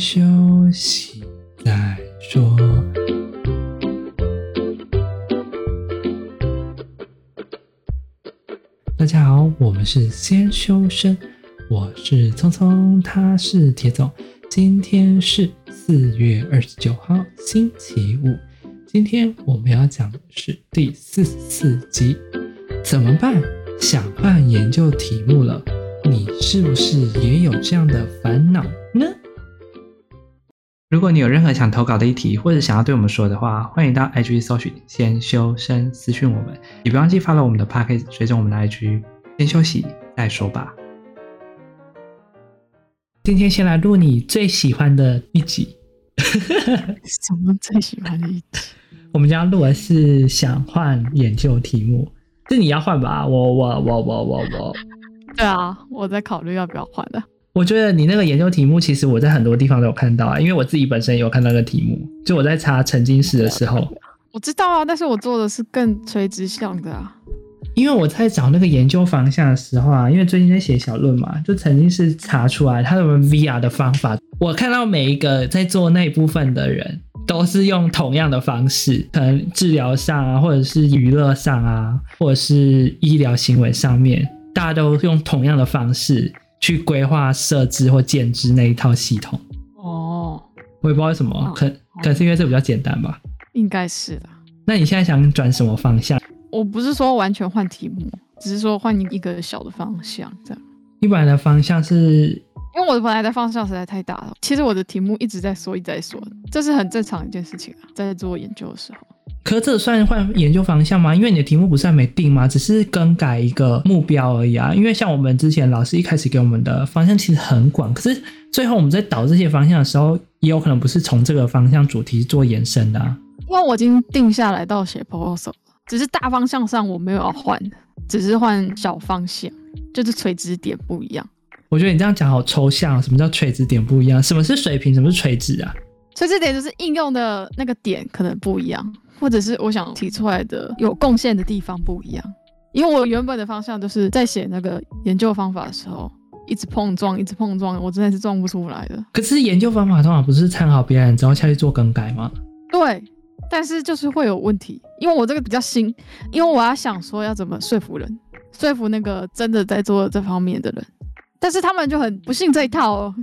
休息再说。大家好，我们是先修身，我是聪聪，他是铁总。今天是四月二十九号，星期五。今天我们要讲的是第四十四集，怎么办？想换研究题目了。你是不是也有这样的烦恼呢？如果你有任何想投稿的议题，或者想要对我们说的话，欢迎到 IG 搜寻“先修身”私讯我们，也别忘记 follow 我们的 p a c k a g e 追踪我们的 IG。先休息再说吧。今天先来录你最喜欢的一集。什么最喜欢的一集？我们将录的是想换研究题目，是你要换吧？我我我我我我。对啊，我在考虑要不要换的。我觉得你那个研究题目，其实我在很多地方都有看到啊，因为我自己本身也有看到那个题目，就我在查沉浸式的时候。我知道啊，但是我做的是更垂直向的啊。因为我在找那个研究方向的时候啊，因为最近在写小论嘛，就曾经是查出来他们 VR 的方法。我看到每一个在做那一部分的人，都是用同样的方式，可能治疗上啊，或者是娱乐上啊，或者是医疗行为上面。大家都用同样的方式去规划、设置或建置那一套系统。哦，我也不知道为什么，哦、可可能是因为这比较简单吧？应该是的。那你现在想转什么方向？我不是说完全换题目，只是说换一个小的方向，这样。你本来的方向是？因为我的本来的方向实在太大了。其实我的题目一直在说，一直在说，这是很正常一件事情啊，在做研究的时候。可是这算换研究方向吗？因为你的题目不是还没定吗？只是更改一个目标而已啊。因为像我们之前老师一开始给我们的方向其实很广，可是最后我们在导这些方向的时候，也有可能不是从这个方向主题做延伸的啊。因为我已经定下来到写 proposal，只是大方向上我没有要换，只是换小方向，就是垂直点不一样。我觉得你这样讲好抽象，什么叫垂直点不一样？什么是水平？什么是垂直啊？垂直点就是应用的那个点可能不一样。或者是我想提出来的有贡献的地方不一样，因为我原本的方向就是在写那个研究方法的时候，一直碰撞，一直碰撞，我真的是撞不出来的。可是研究方法通常不是参考别人之后下去做更改吗？对，但是就是会有问题，因为我这个比较新，因为我要想说要怎么说服人，说服那个真的在做这方面的人，但是他们就很不信这一套哦，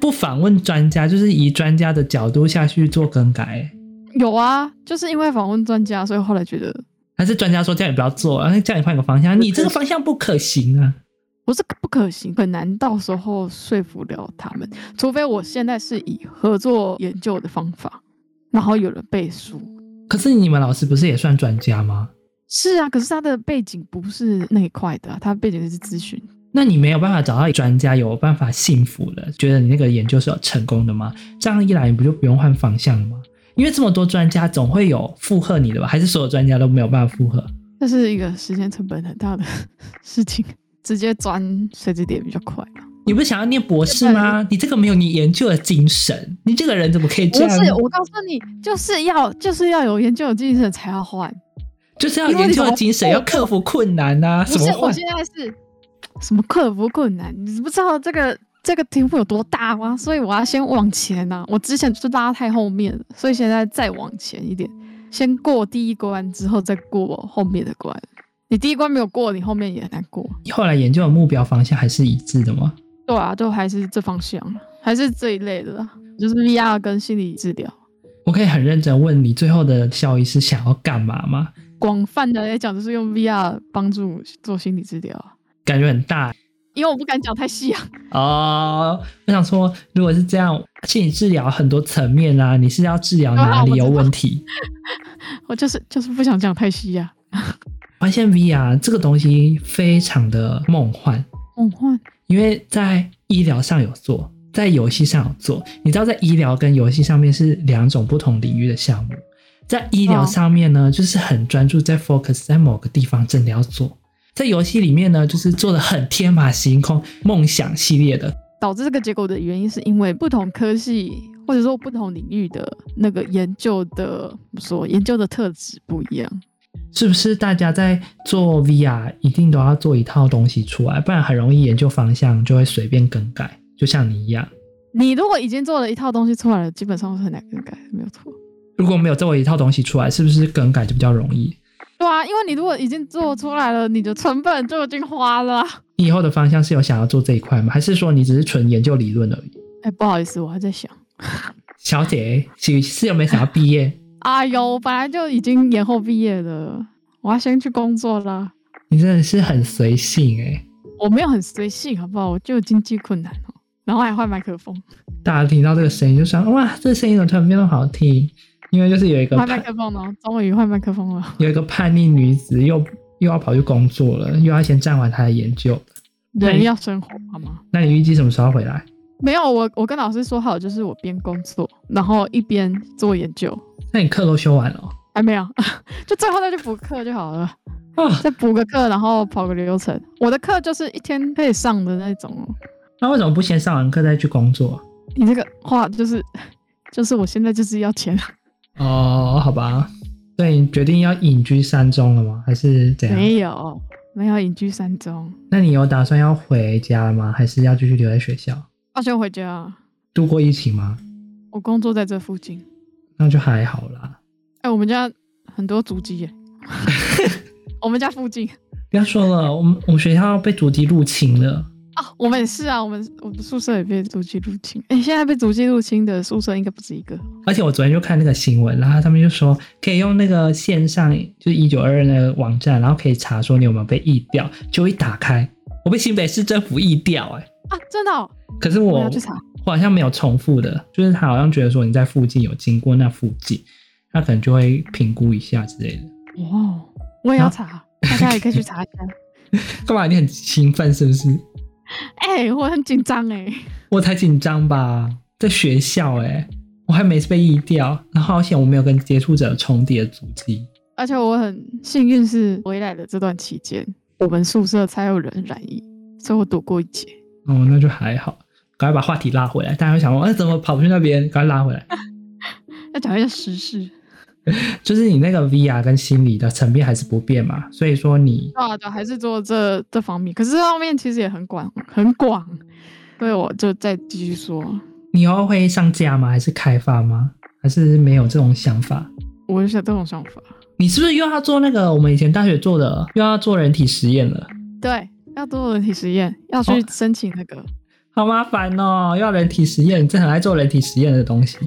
不访问专家，就是以专家的角度下去做更改。有啊，就是因为访问专家，所以后来觉得还是专家说叫你不要做，然后叫你换个方向，你这个方向不可行啊，不是不可行，很难到时候说服了他们，除非我现在是以合作研究的方法，然后有了背书。可是你们老师不是也算专家吗？是啊，可是他的背景不是那一块的啊，他背景是咨询。那你没有办法找到专家有办法信服的，觉得你那个研究是有成功的吗？这样一来，你不就不用换方向了吗？因为这么多专家，总会有附和你的吧？还是所有专家都没有办法附和？这是一个时间成本很大的事情，直接钻垂直点比较快。你不是想要念博士吗？你这个没有你研究的精神，你这个人怎么可以这样？不是，我告诉你，就是要就是要有研究的精神才要换，就是要研究的精神，要克服困难啊！不是，我现在是什么克服困难？你不知道这个。这个题目有多大吗？所以我要先往前呐、啊。我之前就是拉太后面了，所以现在再往前一点，先过第一关之后再过后面的关。你第一关没有过，你后面也很难过。后来研究的目标方向还是一致的吗？对啊，都还是这方向，还是这一类的，就是 VR 跟心理治疗。我可以很认真问你，最后的效益是想要干嘛吗？广泛的来讲，就是用 VR 帮助做心理治疗，感觉很大。因为我不敢讲太细啊。哦，我想说，如果是这样，心理治疗很多层面啊，你是要治疗哪里有问题？我，我就是就是不想讲太细呀、啊。发现 VR 这个东西非常的梦幻，梦幻，因为在医疗上有做，在游戏上有做。你知道，在医疗跟游戏上面是两种不同领域的项目。在医疗上面呢，哦、就是很专注在 focus 在某个地方，真的要做。在游戏里面呢，就是做的很天马行空、梦想系列的，导致这个结果的原因，是因为不同科系或者说不同领域的那个研究的所研究的特质不一样，是不是？大家在做 VR 一定都要做一套东西出来，不然很容易研究方向就会随便更改，就像你一样。你如果已经做了一套东西出来了，基本上是很难更改，没有错。如果没有做一套东西出来，是不是更改就比较容易？对啊，因为你如果已经做出来了，你的成本就已经花了。你以后的方向是有想要做这一块吗？还是说你只是纯研究理论而已？哎，不好意思，我还在想。小姐，是是有没有想要毕业？哎呦，我本来就已经延后毕业了，我要先去工作了。你真的是很随性哎、欸！我没有很随性，好不好？我就有经济困难哦，然后还换麦克风。大家听到这个声音就想：哇，这声音怎么突然变那么好听？因为就是有一个换麦克风了，终于换麦克风了。有一个叛逆女子又又要跑去工作了，又要先暂完她的研究。人要生活好吗？那你预计什么时候回来？没有，我我跟老师说好，就是我边工作，然后一边做研究。那你课都修完了？还没有，就最后再去补课就好了。啊，再补个课，然后跑个流程。我的课就是一天可以上的那种。那为什么不先上完课再去工作？你这个话就是，就是我现在就是要钱。哦，好吧，对，你决定要隐居山中了吗？还是怎样？没有，没有隐居山中。那你有打算要回家吗？还是要继续留在学校？要先回家。度过疫情吗？我工作在这附近，那就还好啦。哎、欸，我们家很多足迹耶。我们家附近。不要说了，我们我们学校被足迹入侵了。哦，我们也是啊，我们我们宿舍也被足迹入侵。哎，现在被足迹入侵的宿舍应该不止一个。而且我昨天就看那个新闻，然后他们就说可以用那个线上，就是一九二二那个网站，然后可以查说你有没有被疫掉。就一打开，我被新北市政府疫调，哎啊，真的、哦？可是我我要去查，我好像没有重复的，就是他好像觉得说你在附近有经过那附近，他可能就会评估一下之类的。哦，我也要查，啊、大家也可以去查一下。干嘛？你很兴奋是不是？哎、欸，我很紧张哎，我才紧张吧，在学校哎、欸，我还没被疫掉，然后好险我没有跟接触者重叠的足迹，而且我很幸运是回来的这段期间，我们宿舍才有人染疫，所以我躲过一劫。哦，那就还好，赶快把话题拉回来，大家会想说，哎，怎么跑去那边？赶快拉回来，要讲一下时事。就是你那个 VR 跟心理的层面还是不变嘛，所以说你啊，对，还是做这这方面，可是这方面其实也很广，很广，所以我就再继续说。你以后会上架吗？还是开发吗？还是没有这种想法？我就想这种想法。你是不是又要做那个我们以前大学做的，又要做人体实验了？对，要做人体实验，要去申请那个，哦、好麻烦哦，要人体实验，你真很爱做人体实验的东西。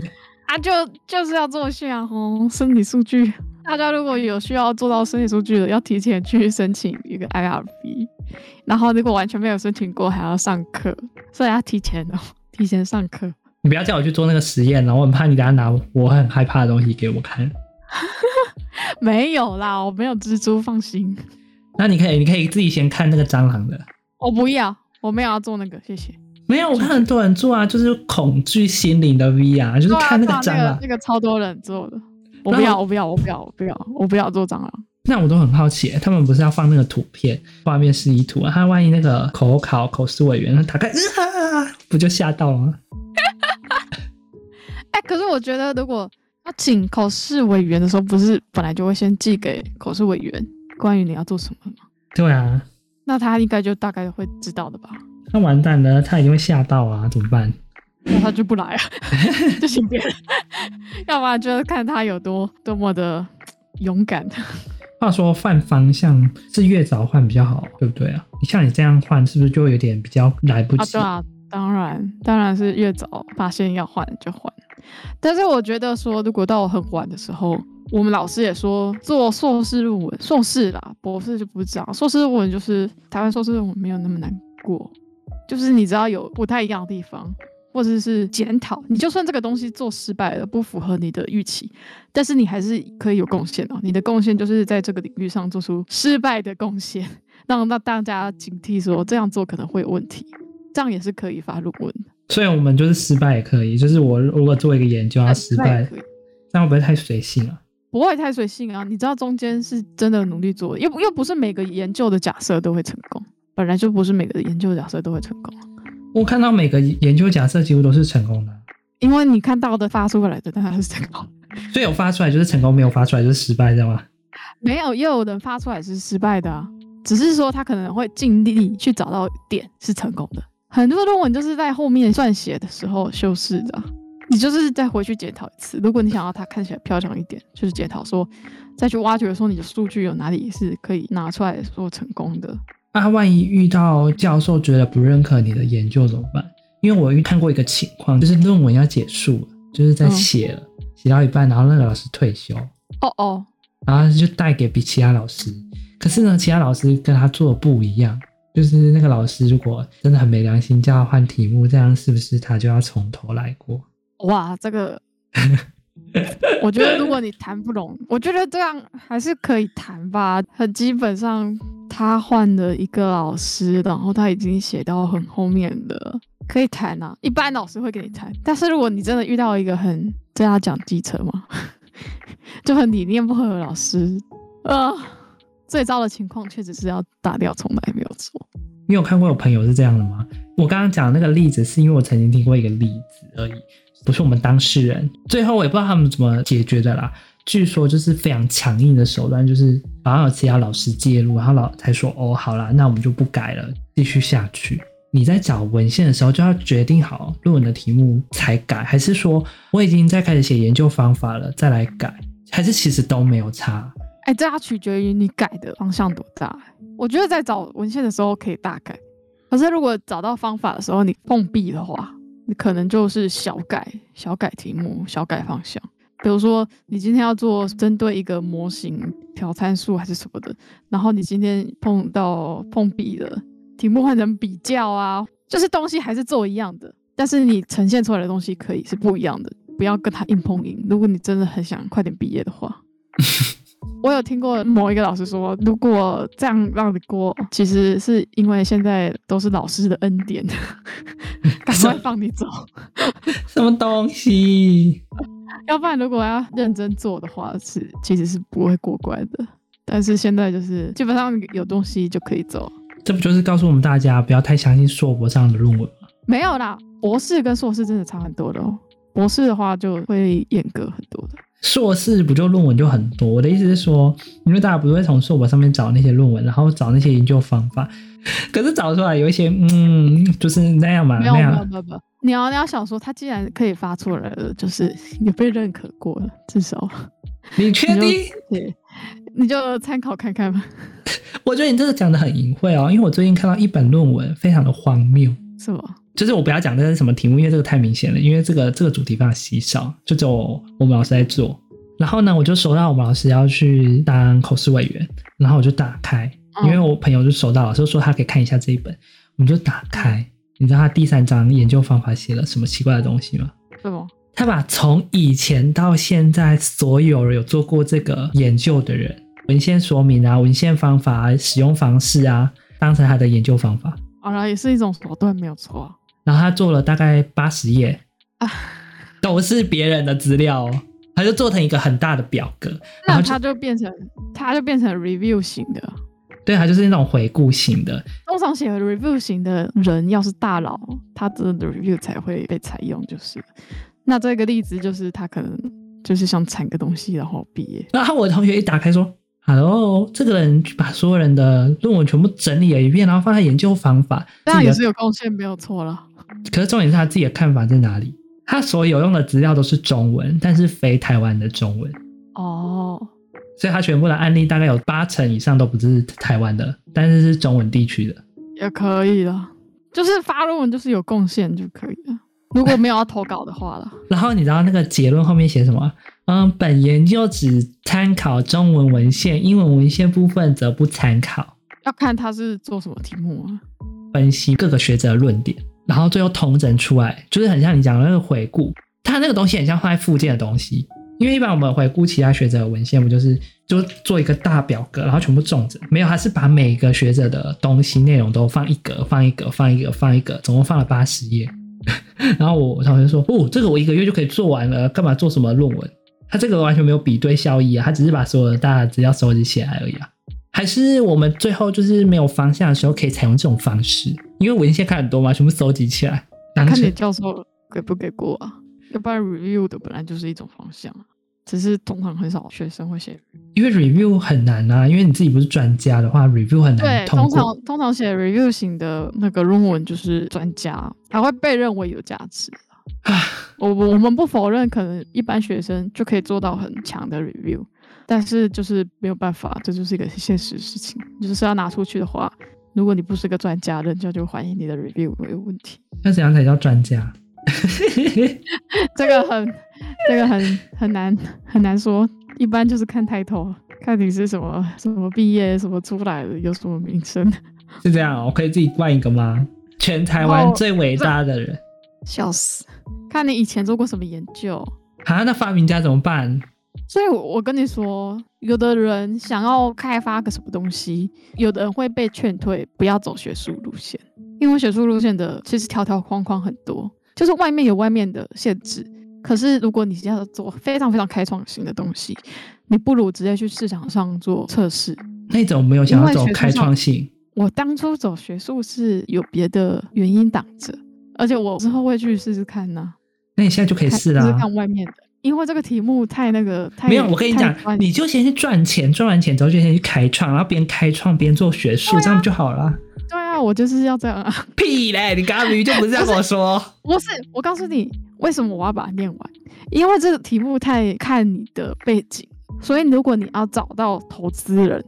啊，就就是要做下哦，身体数据。大家如果有需要做到身体数据的，要提前去申请一个 IRB。然后如果完全没有申请过，还要上课，所以要提前哦，提前上课。你不要叫我去做那个实验了，我很怕你等下拿我很害怕的东西给我看。没有啦，我没有蜘蛛，放心。那你可以，你可以自己先看那个蟑螂的。我不要，我没有要做那个，谢谢。没有，我看很多人做啊，就是恐惧心灵的 VR，就是看那个蟑螂，那个超多人做的。我不要，我不要，我不要，我不要，我不要做蟑螂。那我都很好奇，他们不是要放那个图片，画面示意图啊？他万一那个口考口试委员他打开，啊，不就吓到了吗？哎、欸，可是我觉得，如果要请口试委员的时候，不是本来就会先寄给口试委员关于你要做什么吗？对啊，那他应该就大概会知道的吧？那完蛋了，他一定会吓到啊！怎么办？那他就不来啊，就请别人。要不然就是看他有多多么的勇敢。话说换方向是越早换比较好，对不对啊？你像你这样换，是不是就有点比较来不及？啊，对啊，当然，当然是越早发现要换就换。但是我觉得说，如果到我很晚的时候，我们老师也说做硕士论文，硕士啦，博士就不知道。硕士论文就是台湾硕士论文没有那么难过。就是你知道有不太一样的地方，或者是检讨。你就算这个东西做失败了，不符合你的预期，但是你还是可以有贡献哦。你的贡献就是在这个领域上做出失败的贡献，让让大家警惕说这样做可能会有问题，这样也是可以发论文的。所以我们就是失败也可以，就是我如果做一个研究要失败，这样会不会太随性啊？不会太随性啊，你知道中间是真的努力做，又又不是每个研究的假设都会成功。本来就不是每个研究假设都会成功。我看到每个研究假设几乎都是成功的，因为你看到的发出来的当然是成功，所以有发出来就是成功，没有发出来就是失败，知道吗？没有，也有人发出来是失败的啊，只是说他可能会尽力去找到点是成功的，很多论文就是在后面撰写的时候修饰的，你就是再回去检讨一次。如果你想要它看起来漂亮一点，就是检讨说，再去挖掘说你的数据有哪里是可以拿出来说成功的。那、啊、万一遇到教授觉得不认可你的研究怎么办？因为我遇看过一个情况，就是论文要结束了，就是在写了，写、嗯、到一半，然后那个老师退休。哦哦。然后就带给比其他老师，可是呢，其他老师跟他做的不一样，就是那个老师如果真的很没良心，叫他换题目，这样是不是他就要从头来过？哇，这个，我觉得如果你谈不拢，我觉得这样还是可以谈吧。很基本上，他换了一个老师，然后他已经写到很后面的，可以谈啊。一般老师会跟你谈，但是如果你真的遇到一个很，这样讲机车吗？就很理念不合的老师，呃，最糟的情况确实是要打掉重来，没有错。你有看过有朋友是这样的吗？我刚刚讲那个例子，是因为我曾经听过一个例子而已，不是我们当事人。最后我也不知道他们怎么解决的啦。据说就是非常强硬的手段，就是好像有其他老师介入，然后老才说哦，好啦，那我们就不改了，继续下去。你在找文献的时候就要决定好论文的题目才改，还是说我已经在开始写研究方法了再来改，还是其实都没有差？哎、这要取决于你改的方向多大。我觉得在找文献的时候可以大改，可是如果找到方法的时候你碰壁的话，你可能就是小改、小改题目、小改方向。比如说你今天要做针对一个模型调参数还是什么的，然后你今天碰到碰壁了。题目换成比较啊，就是东西还是做一样的，但是你呈现出来的东西可以是不一样的，不要跟他硬碰硬。如果你真的很想快点毕业的话，我有听过某一个老师说，如果这样让你过，其实是因为现在都是老师的恩典，赶快放你走。什么东西？要不然如果要认真做的话，是其实是不会过关的。但是现在就是基本上有东西就可以走。这不就是告诉我们大家不要太相信硕博上的论文吗？没有啦，博士跟硕士真的差很多的哦。博士的话就会严格很多的。硕士不就论文就很多？我的意思是说，因为大家不是会从硕博上面找那些论文，然后找那些研究方法，可是找出来有一些，嗯，就是那样嘛，没有那样。没有没有没有，你要你要想说，他既然可以发出来了，就是也被认可过了，至少。你确定？对。你就参考看看吧。我觉得你这个讲的很隐晦哦，因为我最近看到一本论文，非常的荒谬。是吗？就是我不要讲这是什么题目，因为这个太明显了。因为这个这个主题非常稀少，就只有我们老师在做。然后呢，我就收到我们老师要去当口试委员，然后我就打开，因为我朋友就收到了，就说他可以看一下这一本，我们就打开。你知道他第三章研究方法写了什么奇怪的东西吗？什么？他把从以前到现在所有有做过这个研究的人文献说明啊、文献方法啊、使用方式啊，当成他的研究方法。好了，也是一种手段，没有错。然后他做了大概八十页啊，都是别人的资料，他就做成一个很大的表格，然后他就变成他就变成 review 型的。对，他就是那种回顾型的。通常写 review 型的人，要是大佬，他的 review 才会被采用，就是。那这个例子就是他可能就是想产个东西，然后毕业。然后我的同学一打开说：“Hello，这个人把所有人的论文全部整理了一遍，然后放在研究方法，这样也是有贡献，没有错了。可是重点是他自己的看法在哪里？他所有用的资料都是中文，但是非台湾的中文。哦，所以他全部的案例大概有八成以上都不是台湾的，但是是中文地区的。也可以了，就是发论文就是有贡献就可以了。”如果没有要投稿的话了，然后你知道那个结论后面写什么？嗯，本研究只参考中文文献，英文文献部分则不参考。要看他是做什么题目啊？分析各个学者的论点，然后最后统整出来，就是很像你讲的那个回顾。他那个东西很像放在附件的东西，因为一般我们回顾其他学者的文献，不就是就做一个大表格，然后全部种着？没有，他是把每个学者的东西内容都放一格，放一格，放一格，放一格，总共放了八十页。然后我同学说：“哦，这个我一个月就可以做完了，干嘛做什么论文？他这个完全没有比对效益啊，他只是把所有的大资料收集起来而已啊。还是我们最后就是没有方向的时候，可以采用这种方式，因为文献看很多嘛，全部搜集起来。看你教授给不给过啊？要不然 review 的本来就是一种方向。只是通常很少学生会写。因为 review 很难啊，因为你自己不是专家的话，review 很难通。对，通常通常写 review 型的那个论文就是专家，才会被认为有价值。我我们不否认，可能一般学生就可以做到很强的 review，但是就是没有办法，这就是一个现实事情。就是要拿出去的话，如果你不是个专家，人家就怀疑你的 review 有问题。那怎样才叫专家？这个很，这个很很难很难说。一般就是看抬头，看你是什么什么毕业，什么出来的，有什么名声。是这样，我可以自己冠一个吗？全台湾最伟大的人。笑死！看你以前做过什么研究啊？那发明家怎么办？所以，我跟你说，有的人想要开发个什么东西，有的人会被劝退，不要走学术路线，因为学术路线的其实条条框框很多，就是外面有外面的限制。可是，如果你要做非常非常开创性的东西，你不如直接去市场上做测试。那你怎么没有想要走开创性？我当初走学术是有别的原因挡着。而且我之后会去试试看呢、啊。那你现在就可以试啦。看外面的，因为这个题目太那个太没有。我跟你讲，你就先去赚钱，赚完钱之后就先去开创，然后边开创边做学术、啊，这样就好了。对啊，我就是要这样啊。屁嘞！你刚刚明明就不是这样跟我说。不是，我告诉你为什么我要把它念完，因为这个题目太看你的背景，所以如果你要找到投资人，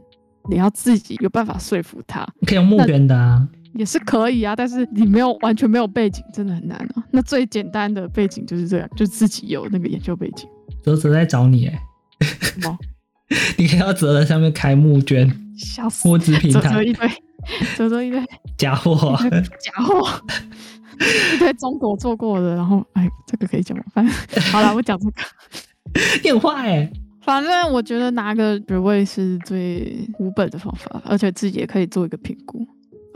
你要自己有办法说服他。你可以用募捐的啊。也是可以啊，但是你没有完全没有背景，真的很难啊。那最简单的背景就是这样，就自己有那个研究背景。泽泽在找你哎，什么？你可以到泽泽上面开募捐，笑死！募资平台，泽泽一堆，泽泽一堆假货，假货，一堆中国做过的，然后哎，这个可以讲吗？反正好了，我讲这个，你很坏哎。反正我觉得拿个学位是最无本的方法，而且自己也可以做一个评估。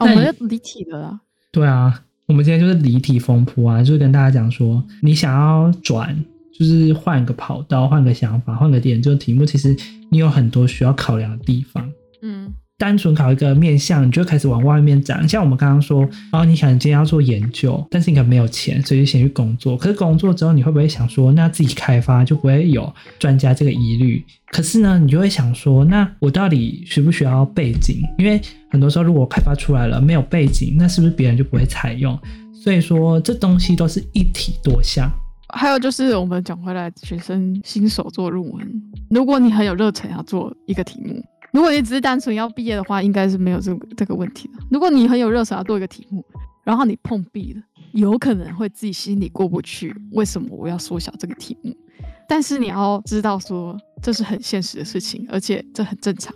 哦、我们要离体的啦！对啊，我们今天就是离体风波啊，就是跟大家讲说，你想要转，就是换个跑道，换个想法，换个点，就题目，其实你有很多需要考量的地方。嗯。单纯考一个面向，你就开始往外面长。像我们刚刚说，哦，你想今天要做研究，但是你可能没有钱，所以就先去工作。可是工作之后，你会不会想说，那自己开发就不会有专家这个疑虑？可是呢，你就会想说，那我到底需不需要背景？因为很多时候，如果开发出来了没有背景，那是不是别人就不会采用？所以说，这东西都是一体多项。还有就是，我们讲回来，学生新手做论文，如果你很有热忱要做一个题目。如果你只是单纯要毕业的话，应该是没有这个这个问题的。如果你很有热忱要做一个题目，然后你碰壁了，有可能会自己心里过不去。为什么我要缩小这个题目？但是你要知道说，这是很现实的事情，而且这很正常。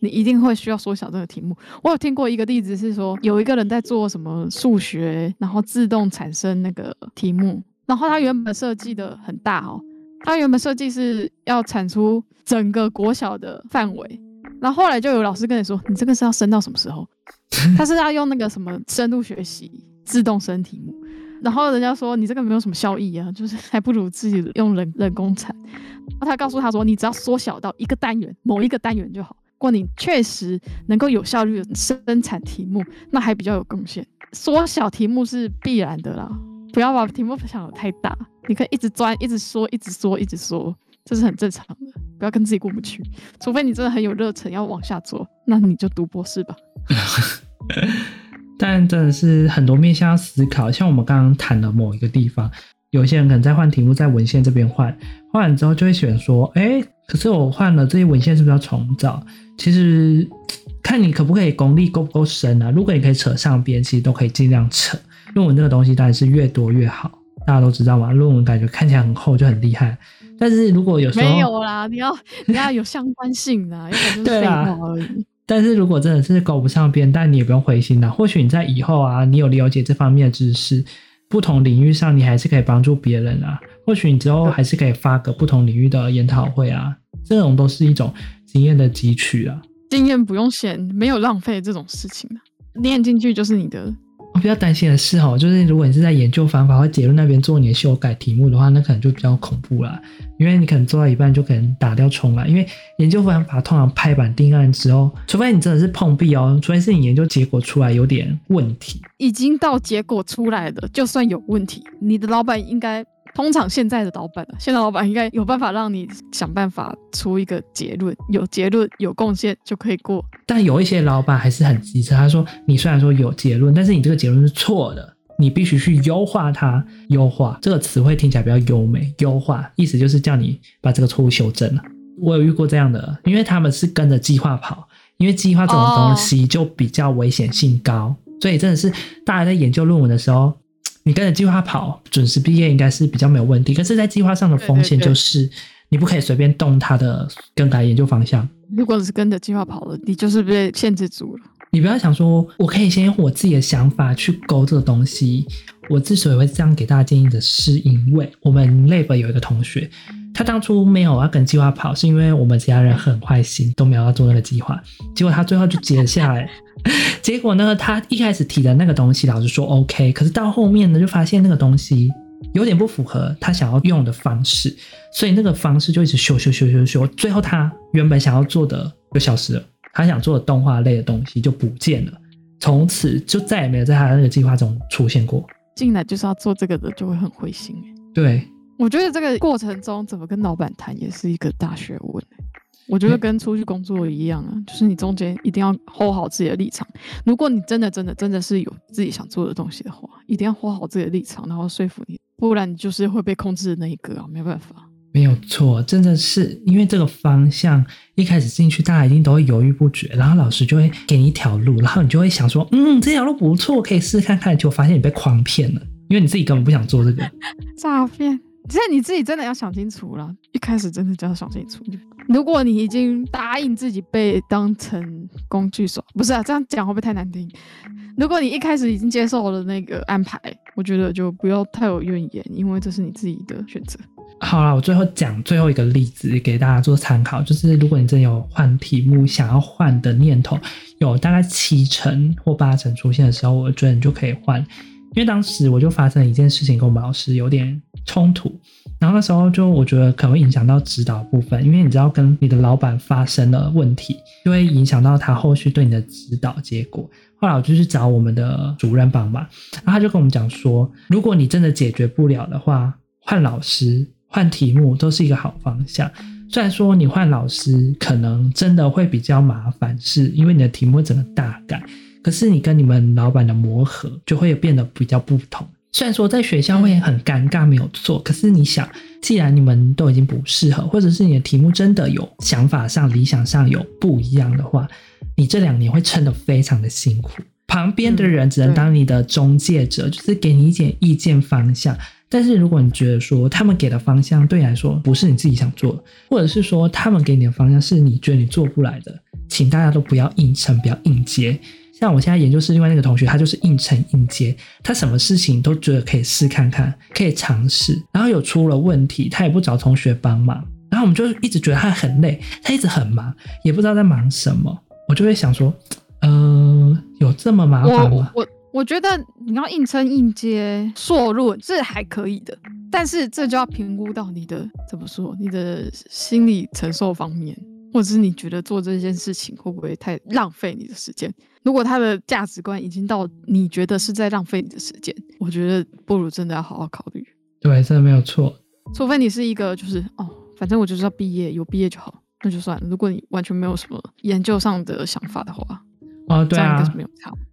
你一定会需要缩小这个题目。我有听过一个例子是说，有一个人在做什么数学，然后自动产生那个题目，然后他原本设计的很大哦，他原本设计是要产出整个国小的范围。然后后来就有老师跟你说，你这个是要升到什么时候？他是要用那个什么深度学习自动生题目。然后人家说你这个没有什么效益啊，就是还不如自己用人人工产。然后他告诉他说，你只要缩小到一个单元，某一个单元就好。如果你确实能够有效率的生产题目，那还比较有贡献。缩小题目是必然的啦，不要把题目想得太大。你可以一直钻，一直缩，一直缩，一直缩。这是很正常的，不要跟自己过不去。除非你真的很有热忱要往下做，那你就读博士吧。但真的是很多面向思考，像我们刚刚谈的某一个地方，有些人可能在换题目，在文献这边换，换完之后就会选说，哎，可是我换了这些文献是不是要重找？其实看你可不可以功力够不够深啊。如果你可以扯上边，其实都可以尽量扯。论文这个东西当然是越多越好，大家都知道嘛。论文感觉看起来很厚就很厉害。但是如果有时候没有啦，你要你要有相关性的，因为就是废话而已。但是如果真的是勾不上边，但你也不用灰心啦。或许你在以后啊，你有了解这方面的知识，不同领域上你还是可以帮助别人啊。或许你之后还是可以发个不同领域的研讨会啊，这种都是一种经验的汲取啊。经验不用嫌，没有浪费这种事情的，念进去就是你的。比较担心的是哦，就是如果你是在研究方法或结论那边做你的修改题目的话，那可能就比较恐怖了，因为你可能做到一半就可能打掉重来，因为研究方法通常拍板定案之后，除非你真的是碰壁哦，除非是你研究结果出来有点问题，已经到结果出来了，就算有问题，你的老板应该通常现在的老板，现在老板应该有办法让你想办法出一个结论，有结论有贡献就可以过。但有一些老板还是很机车，他说你虽然说有结论，但是你这个结论是错的，你必须去优化它。优化这个词汇听起来比较优美，优化意思就是叫你把这个错误修正了。我有遇过这样的，因为他们是跟着计划跑，因为计划这种东西就比较危险性高，所以真的是大家在研究论文的时候，你跟着计划跑，准时毕业应该是比较没有问题。可是，在计划上的风险就是你不可以随便动它的更改研究方向。如果是跟着计划跑了，你就是被限制住了。你不要想说我可以先用我自己的想法去勾这个东西。我之所以会这样给大家建议的是，因为我们 lab 有一个同学。他当初没有要跟计划跑，是因为我们其他人很坏心，都没有要做那个计划。结果他最后就接下来。结果呢，他一开始提的那个东西，老师说 OK，可是到后面呢，就发现那个东西有点不符合他想要用的方式，所以那个方式就一直修修修修修。最后他原本想要做的就消失了，他想做的动画类的东西就不见了，从此就再也没有在他那个计划中出现过。进来就是要做这个的，就会很灰心。对。我觉得这个过程中怎么跟老板谈也是一个大学问。我觉得跟出去工作一样啊，就是你中间一定要 hold 好自己的立场。如果你真的真的真的是有自己想做的东西的话，一定要 hold 好自己的立场，然后说服你，不然你就是会被控制的那一个啊，没办法。没有错，真的是因为这个方向一开始进去，大家一定都会犹豫不决，然后老师就会给你一条路，然后你就会想说，嗯，这条路不错，可以试试看看，结果发现你被诓骗了，因为你自己根本不想做这个 诈骗。其实你自己真的要想清楚了，一开始真的就要想清楚。如果你已经答应自己被当成工具耍，不是啊，这样讲会不会太难听？如果你一开始已经接受了那个安排，我觉得就不要太有怨言，因为这是你自己的选择。好了，我最后讲最后一个例子给大家做参考，就是如果你真的有换题目想要换的念头，有大概七成或八成出现的时候，我觉得你就可以换。因为当时我就发生了一件事情，跟我们老师有点冲突，然后那时候就我觉得可能会影响到指导部分，因为你知道跟你的老板发生了问题，就会影响到他后续对你的指导结果。后来我就去找我们的主任帮忙，然后他就跟我们讲说，如果你真的解决不了的话，换老师、换题目都是一个好方向。虽然说你换老师可能真的会比较麻烦，是因为你的题目整个大改。可是你跟你们老板的磨合就会变得比较不同。虽然说在学校会很尴尬，没有错。可是你想，既然你们都已经不适合，或者是你的题目真的有想法上、理想上有不一样的话，你这两年会撑得非常的辛苦。旁边的人只能当你的中介者，就是给你一点意见方向。但是如果你觉得说他们给的方向对你来说不是你自己想做的，或者是说他们给你的方向是你觉得你做不来的，请大家都不要硬撑，不要硬接。像我现在研究室另外那个同学，他就是硬撑硬接，他什么事情都觉得可以试看看，可以尝试，然后有出了问题，他也不找同学帮忙，然后我们就一直觉得他很累，他一直很忙，也不知道在忙什么，我就会想说，呃，有这么麻烦吗？我我我觉得你要硬撑硬接硕论这还可以的，但是这就要评估到你的怎么说，你的心理承受方面。或者是你觉得做这件事情会不会太浪费你的时间？如果他的价值观已经到你觉得是在浪费你的时间，我觉得不如真的要好好考虑。对，真的没有错。除非你是一个就是哦，反正我就是要毕业，有毕业就好，那就算了。如果你完全没有什么研究上的想法的话。哦，对啊，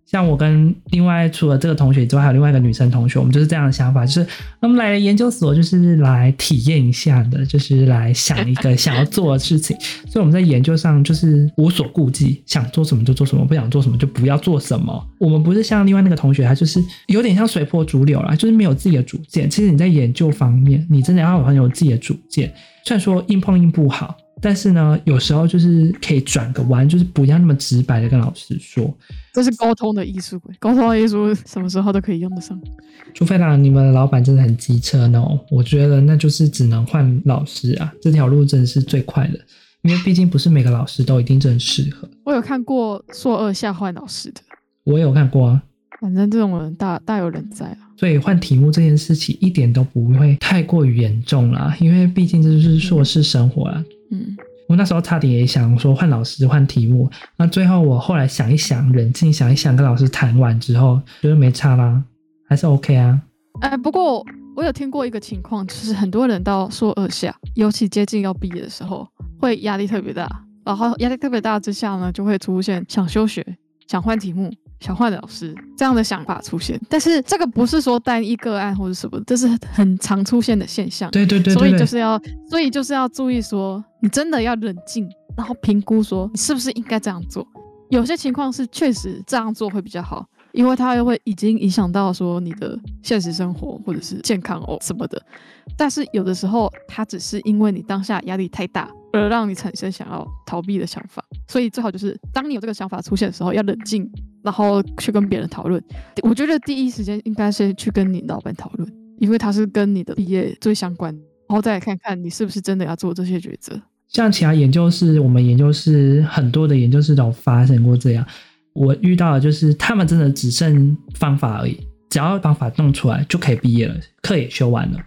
像我跟另外除了这个同学之外，还有另外一个女生同学，我们就是这样的想法，就是我们来研究所就是来体验一下的，就是来想一个想要做的事情。所以我们在研究上就是无所顾忌，想做什么就做什么，不想做什么就不要做什么。我们不是像另外那个同学，他就是有点像随波逐流啦，就是没有自己的主见。其实你在研究方面，你真的要很有自己的主见。虽然说硬碰硬不好。但是呢，有时候就是可以转个弯，就是不要那么直白的跟老师说。这是沟通的艺术，沟通的艺术什么时候都可以用得上。除非啦，你们的老板真的很机车呢，我觉得那就是只能换老师啊，这条路真的是最快的，因为毕竟不是每个老师都一定真适合。我有看过硕二下换老师的，我有看过啊。反正这种人大大有人在啊，所以换题目这件事情一点都不会太过于严重啦，因为毕竟这就是硕士生活啊。嗯，我那时候差点也想说换老师换题目，那最后我后来想一想，冷静想一想，跟老师谈完之后，觉得没差啦，还是 OK 啊。哎，不过我有听过一个情况，就是很多人到硕二下，尤其接近要毕业的时候，会压力特别大，然后压力特别大之下呢，就会出现想休学、想换题目、想换老师这样的想法出现。但是这个不是说单一个案或者什么，这是很常出现的现象。对对对，对，所以就是要，所以就是要注意说，你真的要冷静，然后评估说你是不是应该这样做。有些情况是确实这样做会比较好。因为它又会已经影响到说你的现实生活或者是健康哦什么的，但是有的时候它只是因为你当下压力太大而让你产生想要逃避的想法，所以最好就是当你有这个想法出现的时候要冷静，然后去跟别人讨论。我觉得第一时间应该是去跟你老板讨论，因为他是跟你的毕业最相关，然后再来看看你是不是真的要做这些抉择。像其他研究室，我们研究室很多的研究室都发生过这样。我遇到的就是他们真的只剩方法而已，只要方法弄出来就可以毕业了，课也修完了。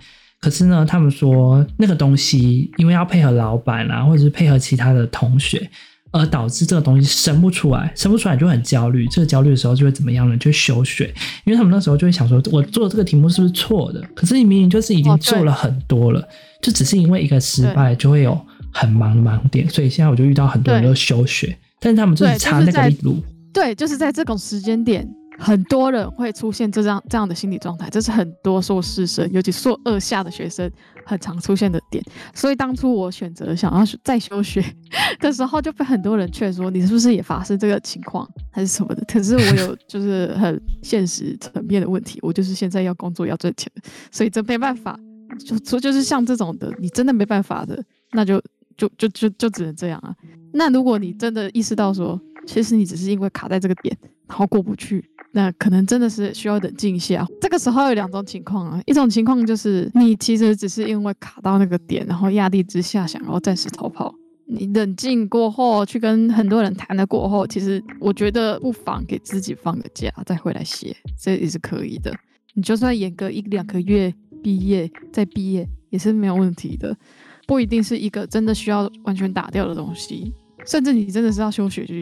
可是呢，他们说那个东西因为要配合老板啊，或者是配合其他的同学，而导致这个东西生不出来，生不出来就很焦虑。这个焦虑的时候就会怎么样呢？就休学，因为他们那时候就会想说，我做这个题目是不是错的？可是你明明就是已经做了很多了，就只是因为一个失败就会有很忙盲点。所以现在我就遇到很多人都休学，但是他们就是差那个路。对，就是在这种时间点，很多人会出现这样这样的心理状态，这是很多硕士生，尤其硕二下的学生很常出现的点。所以当初我选择想要再休学 的时候，就被很多人劝说：“你是不是也发生这个情况，还是什么的？”可是我有就是很现实层面的问题，我就是现在要工作要赚钱，所以这没办法。就说就是像这种的，你真的没办法的，那就就就就就只能这样啊。那如果你真的意识到说，其实你只是因为卡在这个点，然后过不去，那可能真的是需要冷静一下。这个时候有两种情况啊，一种情况就是你其实只是因为卡到那个点，然后压力之下想要暂时逃跑。你冷静过后，去跟很多人谈了过后，其实我觉得不妨给自己放个假，再回来写，这也是可以的。你就算延个一两个月毕业再毕业也是没有问题的，不一定是一个真的需要完全打掉的东西。甚至你真的是要休学就，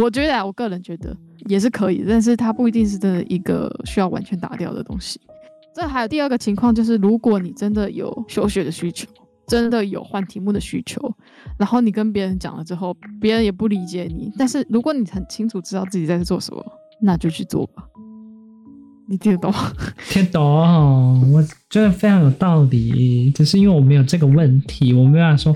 我觉得啊，我个人觉得也是可以，但是它不一定是真的一个需要完全打掉的东西。这还有第二个情况，就是如果你真的有休学的需求，真的有换题目的需求，然后你跟别人讲了之后，别人也不理解你，但是如果你很清楚知道自己在做什么，那就去做吧。你听得懂？听得懂，我觉得非常有道理，只是因为我没有这个问题，我没办法说。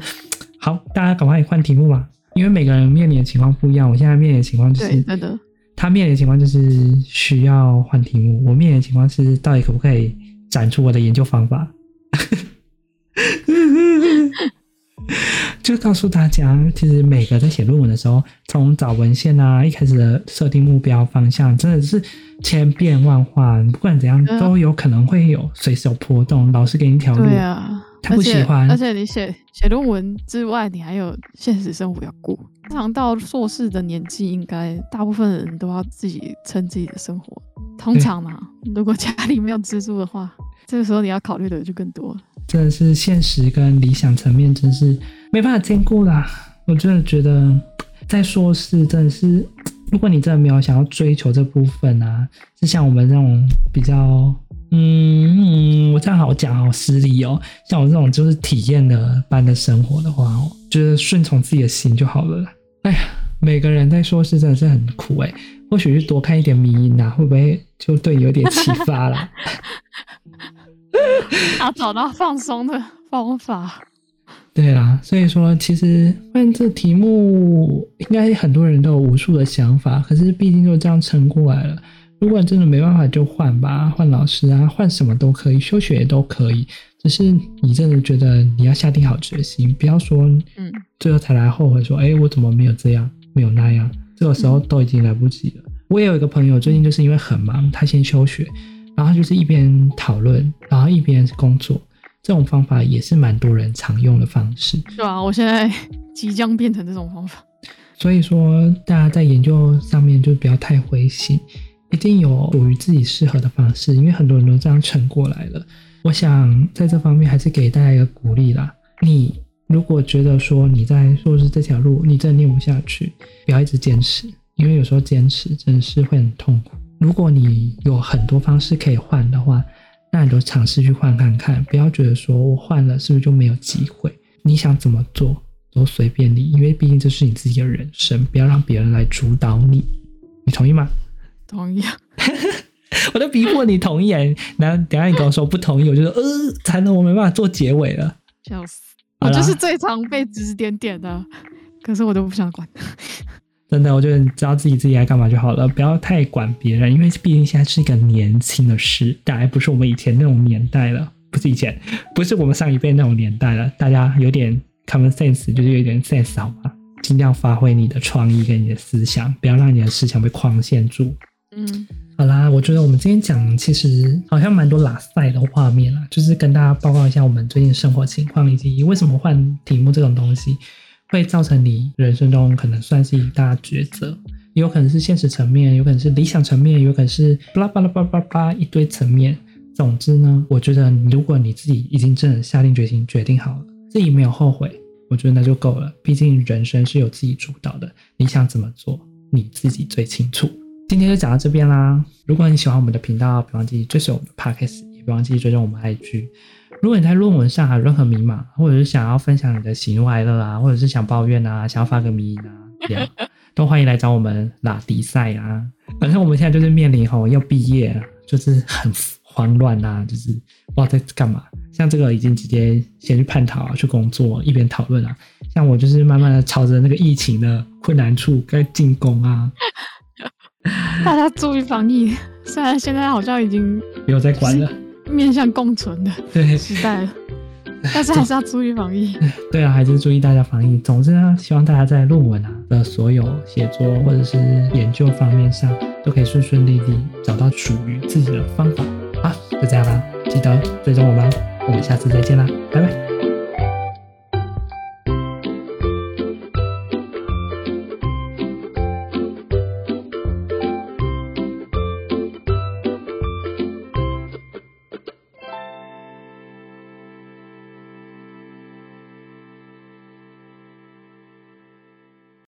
好，大家赶快换题目吧，因为每个人面临的情况不一样。我现在面临的情况就是，对的，他面临的情况就是需要换题目。我面临的情况是，到底可不可以展出我的研究方法？就告诉大家，其实每个在写论文的时候，从找文献啊，一开始的设定目标方向，真的是千变万化。不管怎样，都有可能会有随时有波动。老师给你一条路。对啊。他不喜欢，而且，而且你写写论文之外，你还有现实生活要过。通常到硕士的年纪，应该大部分人都要自己撑自己的生活。通常嘛，如果家里没有资助的话，这个时候你要考虑的就更多了。真的是现实跟理想层面，真是没办法兼顾啦。我真的觉得，在硕士真的是，如果你真的没有想要追求这部分啊，就像我们这种比较。嗯，我这样好讲好失礼哦。像我这种就是体验的般的生活的话，哦，就是顺从自己的心就好了。哎呀，每个人在硕士真的是很苦哎。或许是多看一点迷因啊，会不会就对你有点启发了？啊，找到放松的方法。对啦，所以说其实问这题目，应该很多人都有无数的想法，可是毕竟就这样撑过来了。如果真的没办法，就换吧，换老师啊，换什么都可以，休学也都可以。只是你真的觉得你要下定好决心，不要说，嗯，最后才来后悔说，哎、嗯，我怎么没有这样，没有那样？这个时候都已经来不及了。嗯、我也有一个朋友，最近就是因为很忙，他先休学，然后就是一边讨论，然后一边工作。这种方法也是蛮多人常用的方式。是啊，我现在即将变成这种方法。所以说，大家在研究上面就不要太灰心。一定有属于自己适合的方式，因为很多人都这样撑过来了。我想在这方面还是给大家一个鼓励啦。你如果觉得说你在硕士这条路你真的念不下去，不要一直坚持，因为有时候坚持真的是会很痛苦。如果你有很多方式可以换的话，那你就尝试去换看看，不要觉得说我换了是不是就没有机会？你想怎么做都随便你，因为毕竟这是你自己的人生，不要让别人来主导你。你同意吗？同意啊！我都逼迫你同意，然后等下你跟我说不同意，我就说呃，才能我没办法做结尾了。笑死！我就是最常被指指点点的，可是我都不想管。真的，我觉得你知道自己自己爱干嘛就好了，不要太管别人，因为毕竟现在是一个年轻的时代，不是我们以前那种年代了，不是以前，不是我们上一辈那种年代了。大家有点 common sense，就是有点 sense 好吗？尽量发挥你的创意跟你的思想，不要让你的思想被框限住。嗯，好啦，我觉得我们今天讲其实好像蛮多拉赛的画面啦，就是跟大家报告一下我们最近生活情况，以及为什么换题目这种东西。会造成你人生中可能算是一大抉择，有可能是现实层面，有可能是理想层面，有可能是巴拉巴拉巴拉巴拉一堆层面。总之呢，我觉得如果你自己已经真的下定决心，决定好了，自己没有后悔，我觉得那就够了。毕竟人生是由自己主导的，你想怎么做，你自己最清楚。今天就讲到这边啦。如果你喜欢我们的频道，别忘记追随我们的 Podcast，也别忘记追踪我们 IG。如果你在论文上还有任何迷茫，或者是想要分享你的喜怒哀乐啊，或者是想抱怨啊，想要发个迷因啊，这样 都欢迎来找我们拉迪赛啊。反正我们现在就是面临吼要毕业，就是很慌乱啊，就是不知道在干嘛。像这个已经直接先去探讨啊，去工作，一边讨论啊。像我就是慢慢的朝着那个疫情的困难处该进攻啊。大家注意防疫，虽然现在好像已经没有在管了。面向共存的对时代了，但是还是要注意防疫。对啊，还是注意大家防疫。总之呢，希望大家在论文啊的所有写作或者是研究方面上，都可以顺顺利利找到属于自己的方法。好，就这样啦，记得追踪我们，我们下次再见啦，拜拜。